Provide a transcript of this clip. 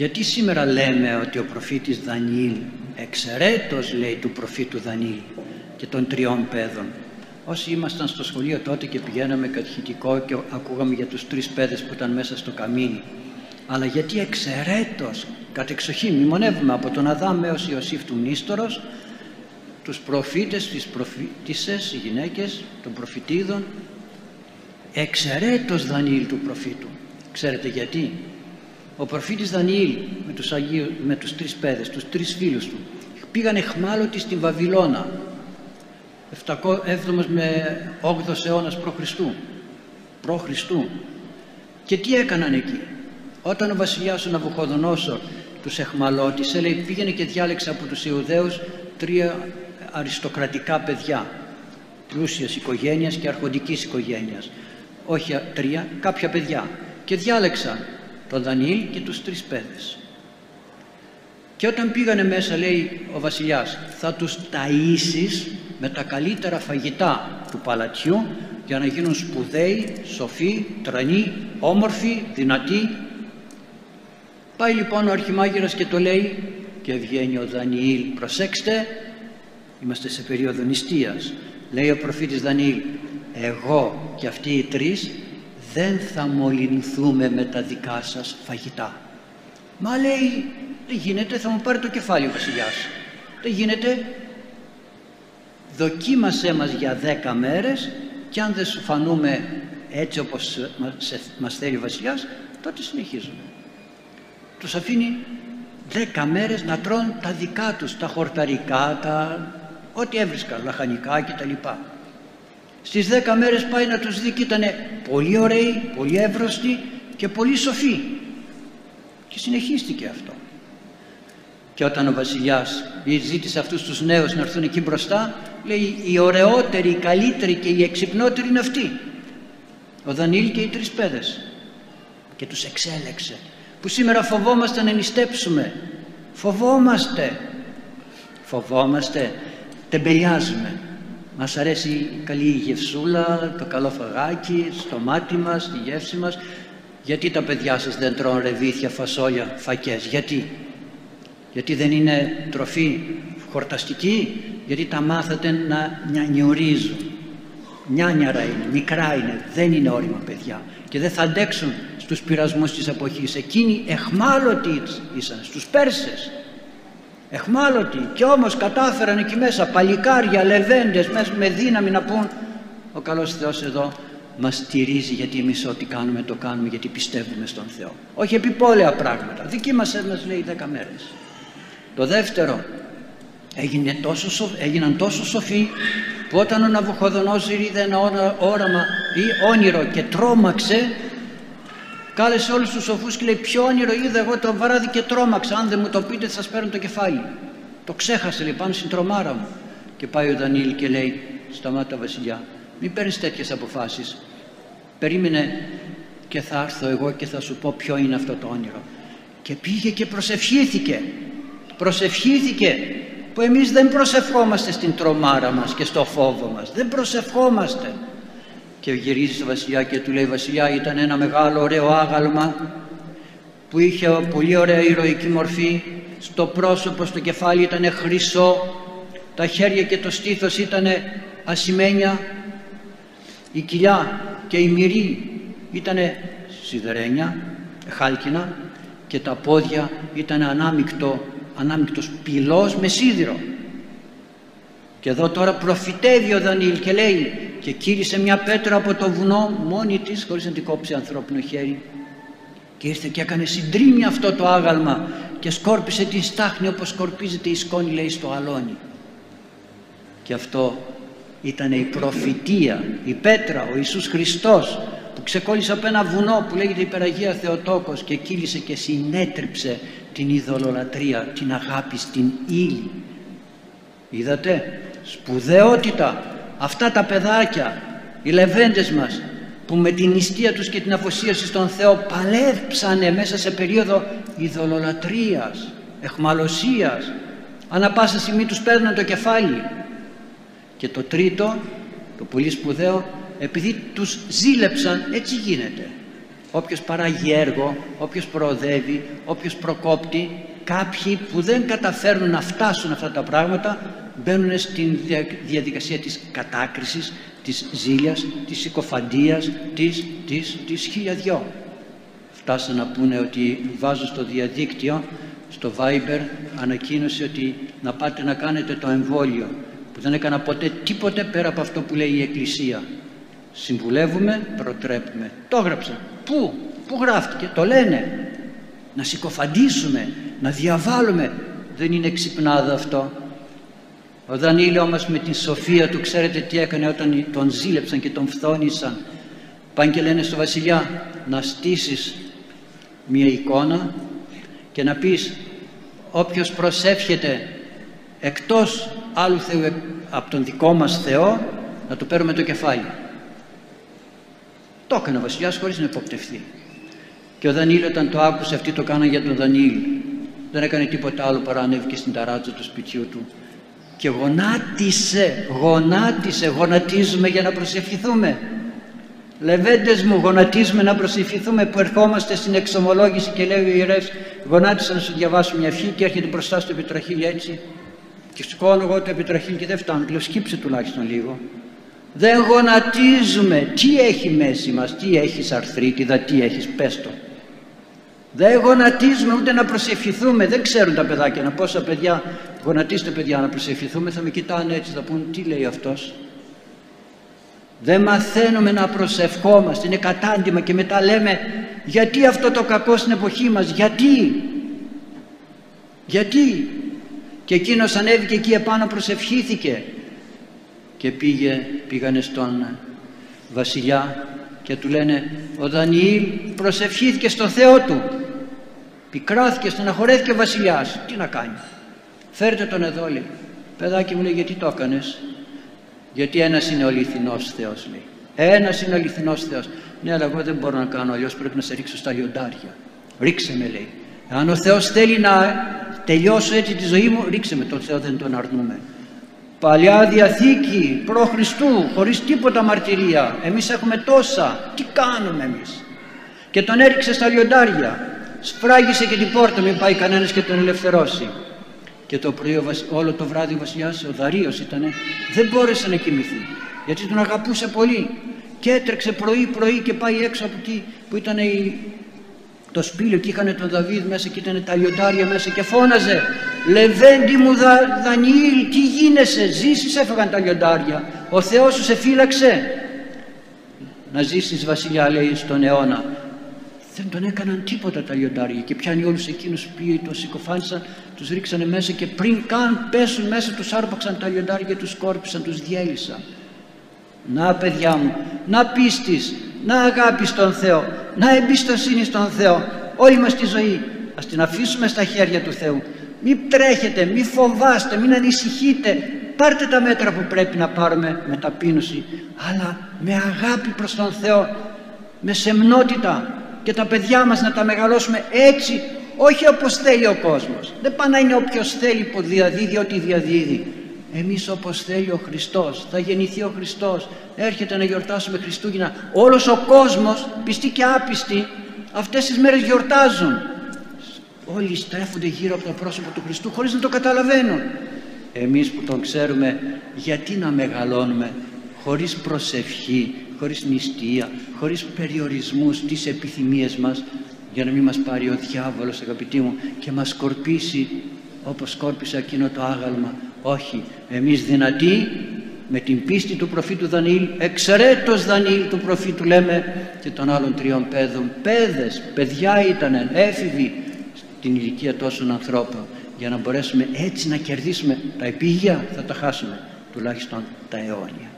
Γιατί σήμερα λέμε ότι ο προφήτης Δανιήλ εξαιρέτως λέει του προφήτου Δανιήλ και των τριών παιδών. Όσοι ήμασταν στο σχολείο τότε και πηγαίναμε κατηχητικό και ακούγαμε για τους τρεις παιδες που ήταν μέσα στο καμίνι. Αλλά γιατί εξαιρέτως, κατεξοχήν, μνημονεύουμε από τον Αδάμ έως Ιωσήφ του Νίστορος, τους προφήτες, τις προφήτησες, οι γυναίκες των προφητίδων, εξαιρέτως Δανιήλ του προφήτου. Ξέρετε γιατί; Ο προφήτης Δανιήλ με τους, Αγίους, με τους τρεις παιδες, τους τρεις φίλους του, πήγαν εχμάλωτοι στην Βαβυλώνα, 7ο με 8ο αιώνας π.Χ. π.Χ. Και τι έκαναν εκεί; Όταν ο βασιλιάς ο Ναβουχοδονόσορ τους εχμαλώτησε, λέει πήγαινε και διάλεξε από τους Ιουδαίους τρία αριστοκρατικά παιδιά πλούσιας οικογένειας και αρχοντικής οικογένειας όχι τρία, κάποια παιδιά και διάλεξαν τον Δανιήλ και τους τρεις παιδες και όταν πήγανε μέσα λέει ο βασιλιάς θα τους ταΐσεις με τα καλύτερα φαγητά του παλατιού για να γίνουν σπουδαίοι, σοφοί, τρανοί, όμορφοι, δυνατοί. Πάει λοιπόν ο αρχιμάγειρας και το λέει και βγαίνει ο Δανιήλ, προσέξτε, είμαστε σε περίοδο νηστείας. Λέει ο προφήτης Δανιήλ, εγώ και αυτοί οι τρεις δεν θα μολυνθούμε με τα δικά σας φαγητά. Μα λέει, δεν γίνεται, θα μου πάρει το κεφάλι ο βασιλιάς. Δεν γίνεται, δοκίμασέ μας για δέκα μέρες και αν δεν σου φανούμε έτσι όπως μας θέλει ο βασιλιάς, τότε συνεχίζουμε. Τους αφήνει δέκα μέρες να τρώνε τα δικά τους, τα χορταρικά, τα ό,τι έβρισκαν, λαχανικά κτλ. Στις δέκα μέρες πάει να τους δει και ήταν πολύ ωραίοι, πολύ εύρωστοι και πολύ σοφοί. Και συνεχίστηκε αυτό. Και όταν ο βασιλιάς ζήτησε αυτούς τους νέους να έρθουν εκεί μπροστά, λέει οι ωραιότεροι, οι καλύτεροι και οι εξυπνότεροι είναι αυτοί. Ο Δανίλ και οι τρεις παιδες. Και τους εξέλεξε. Που σήμερα φοβόμαστε να νηστέψουμε. Φοβόμαστε. Φοβόμαστε. Τεμπελιάζουμε. Μας αρέσει η καλή γευσούλα, το καλό φαγάκι, στο μάτι μας, τη γεύση μας. Γιατί τα παιδιά σας δεν τρώνε ρεβίθια, φασόλια, φακές; Γιατί; Γιατί δεν είναι τροφή χορταστική, γιατί τα μάθατε να νιανιορίζουν; Νιάνιαρα είναι, μικρά είναι, δεν είναι όρημα παιδιά και δεν θα αντέξουν στους πειρασμούς της εποχής. Εκείνοι εχμάλωτοι ήσαν, στους Πέρσες. Εχμάλωτοι και όμως κατάφεραν εκεί μέσα παλικάρια, λεβέντες μέσα με δύναμη να πούν ο καλός Θεός εδώ μας στηρίζει γιατί εμείς ό,τι κάνουμε το κάνουμε γιατί πιστεύουμε στον Θεό. Όχι επιπόλαια πράγματα. Δική μας μας λέει δέκα μέρες. Το δεύτερο, έγινε τόσο, έγιναν τόσο σοφοί που όταν ο Ναβουχοδονόζηρ είδε ένα όραμα ή όνειρο και τρόμαξε κάλεσε όλους τους σοφούς και λέει ποιο όνειρο είδα εγώ το βράδυ και τρόμαξα. Αν δεν μου το πείτε θα σας παίρνω το κεφάλι το ξέχασε λέει πάνω στην τρομάρα μου και πάει ο Δανίλ και λέει σταμάτα βασιλιά μην παίρνεις τέτοιες αποφάσεις. Περίμενε και θα έρθω εγώ και θα σου πω ποιο είναι αυτό το όνειρο και πήγε και προσευχήθηκε προσευχήθηκε που εμείς δεν προσευχόμαστε στην τρομάρα μας και στο φόβο μας. Δεν προσευχόμαστε και γυρίζει στο βασιλιά και του λέει βασιλιά ήταν ένα μεγάλο ωραίο άγαλμα που είχε πολύ ωραία ηρωική μορφή. Στο πρόσωπο, στο κεφάλι ήταν χρυσό. Τα χέρια και το στήθος ήταν ασημένια. Η κοιλιά και η μυρή ήταν σιδερένια, χάλκινα και τα πόδια ήταν ανάμεικτο ανάμεικτος πυλός με σίδηρο. Και εδώ τώρα προφητεύει ο Δανίλ και λέει και κύρισε μια πέτρα από το βουνό μόνη της χωρίς να την κόψει ανθρώπινο χέρι. Και ήρθε και έκανε συντρίμια αυτό το άγαλμα και σκόρπισε την στάχνη όπως σκορπίζεται η σκόνη λέει στο αλόνι και αυτό ήταν η προφητεία η πέτρα, ο Ιησούς Χριστός που ξεκόλλησε από ένα βουνό που λέγεται Υπεραγία Θεοτόκος και κύλησε και συνέτριψε την ειδωλολατρία, την αγάπη στην ύλη. Είδατε, σπουδαιότητα, αυτά τα παιδάκια, οι λεβέντες μας που με την νηστεία τους και την αφοσίωση στον Θεό παλέψανε μέσα σε περίοδο ειδωλολατρίας, εχμαλωσίας, ανά πάσα στιγμή τους παίρναν το κεφάλι. Και το τρίτο, το πολύ σπουδαίο, επειδή τους ζήλεψαν, έτσι γίνεται. όποιος παράγει έργο, όποιος προοδεύει, όποιος προκόπτει, κάποιοι που δεν καταφέρνουν να φτάσουν αυτά τα πράγματα μπαίνουν στην διαδικασία της κατάκρισης, της ζήλιας, της συκοφαντίας, της, της, της χιλιαδιό. Φτάσαν να πούνε ότι βάζω στο διαδίκτυο, στο Viber, ανακοίνωση ότι να πάτε να κάνετε το εμβόλιο που δεν έκανα ποτέ τίποτε πέρα από αυτό που λέει η Εκκλησία. Συμβουλεύουμε, προτρέπουμε. Το έγραψα. Πού, πού γράφτηκε, το λένε. Να συκοφαντήσουμε, να διαβάλουμε. Δεν είναι ξυπνάδα αυτό. Ο Δανίλη όμως με την σοφία του ξέρετε τι έκανε όταν τον ζήλεψαν και τον φθόνησαν. Πάνε και λένε στο βασιλιά να στήσεις μια εικόνα και να πεις όποιος προσεύχεται εκτός άλλου Θεού από τον δικό μας Θεό να του παίρνουμε το κεφάλι. Το έκανε ο βασιλιάς χωρίς να υποπτευθεί. Και ο Δανίλη όταν το άκουσε αυτοί το κάναν για τον Δανίλη. Δεν έκανε τίποτα άλλο παρά ανέβηκε στην ταράτσα του σπιτιού του και γονάτισε, γονάτισε, γονατίζουμε για να προσευχηθούμε. Λεβέντες μου γονατίζουμε να προσευχηθούμε που ερχόμαστε στην εξομολόγηση και λέει ο ιερεύς γονάτισα να σου διαβάσω μια ευχή και έρχεται μπροστά στο επιτραχύλι έτσι και σηκώνω εγώ το επιτραχύλι και δεν φτάνω λέω σκύψε τουλάχιστον λίγο δεν γονατίζουμε. Τι έχει μέση μας τι έχεις αρθρίτιδα τι έχεις πες το δεν γονατίζουμε ούτε να προσευχηθούμε. Δεν ξέρουν τα παιδάκια να πόσα παιδιά γονατίστε παιδιά να προσευχηθούμε. Θα με κοιτάνε έτσι, θα πούν τι λέει αυτός; Δεν μαθαίνουμε να προσευχόμαστε. Είναι κατάντημα και μετά λέμε γιατί αυτό το κακό στην εποχή μας. Γιατί; Γιατί; Και εκείνος ανέβηκε εκεί επάνω προσευχήθηκε και πήγε, πήγανε στον βασιλιά και του λένε ο Δανιήλ προσευχήθηκε στο Θεό του πικράθηκε, στεναχωρέθηκε ο βασιλιάς τι να κάνει φέρτε τον εδώ λέει παιδάκι μου λέει γιατί το έκανες; Γιατί ένας είναι ο αληθινός Θεός λέει ένας είναι ο αληθινός Θεός ναι αλλά εγώ δεν μπορώ να κάνω αλλιώς πρέπει να σε ρίξω στα λιοντάρια ρίξε με λέει αν ο Θεός θέλει να τελειώσω έτσι τη ζωή μου ρίξε με τον Θεό δεν τον αρνούμε Παλιά Διαθήκη, προ Χριστού, χωρίς τίποτα μαρτυρία. Εμείς έχουμε τόσα. Τι κάνουμε εμείς; Και τον έριξε στα λιοντάρια. Σφράγισε και την πόρτα, μην πάει κανένας και τον ελευθερώσει. Και το πρωί, όλο το βράδυ ο βασιλιάς, ο Δαρίος ήτανε, δεν μπόρεσε να κοιμηθεί. Γιατί τον αγαπούσε πολύ. Και έτρεξε πρωί πρωί και πάει έξω από εκεί που ήταν η το σπήλαιο και είχαν τον Δαβίδ μέσα και ήταν τα λιοντάρια μέσα και φώναζε Λεβέντι μου Δα, Δανιήλ τι γίνεσαι ζήσεις έφαγαν τα λιοντάρια ο Θεός σου σε φύλαξε να ζήσεις βασιλιά λέει στον αιώνα δεν τον έκαναν τίποτα τα λιοντάρια και πιάνει όλους εκείνους που τον συκοφάνισαν τους ρίξανε μέσα και πριν καν πέσουν μέσα τους άρπαξαν τα λιοντάρια και τους σκόρπισαν, τους διέλυσαν να παιδιά μου, να πίστης, να αγάπης στον Θεό, να εμπιστοσύνης στον Θεό. Όλη μας τη ζωή ας την αφήσουμε στα χέρια του Θεού. Μην τρέχετε, μην φοβάστε, μην ανησυχείτε. Πάρτε τα μέτρα που πρέπει να πάρουμε με ταπείνωση, αλλά με αγάπη προς τον Θεό, με σεμνότητα και τα παιδιά μας να τα μεγαλώσουμε έτσι, όχι όπως θέλει ο κόσμος. Δεν πάει να είναι όποιος θέλει που διαδίδει ό,τι διαδίδει. Εμείς όπως θέλει ο Χριστός. Θα γεννηθεί ο Χριστός. Έρχεται να γιορτάσουμε Χριστούγεννα. Όλος ο κόσμος πιστοί και άπιστοι αυτές τις μέρες γιορτάζουν. Όλοι στρέφονται γύρω από το πρόσωπο του Χριστού χωρίς να το καταλαβαίνουν. Εμείς που τον ξέρουμε γιατί να μεγαλώνουμε χωρίς προσευχή χωρίς νηστεία χωρίς περιορισμούς τις επιθυμίες μας για να μην μας πάρει ο διάβολος αγαπητοί μου και μας σκορπίσει όπως σκόρπισε εκείνο το άγαλμα. Όχι εμείς δυνατοί με την πίστη του προφήτου Δανιήλ εξαιρέτως Δανιήλ του προφήτου λέμε και των άλλων τριών παιδών παιδες, παιδιά ήταν έφηβοι στην ηλικία τόσων ανθρώπων για να μπορέσουμε έτσι να κερδίσουμε τα επίγεια θα τα χάσουμε τουλάχιστον τα αιώνια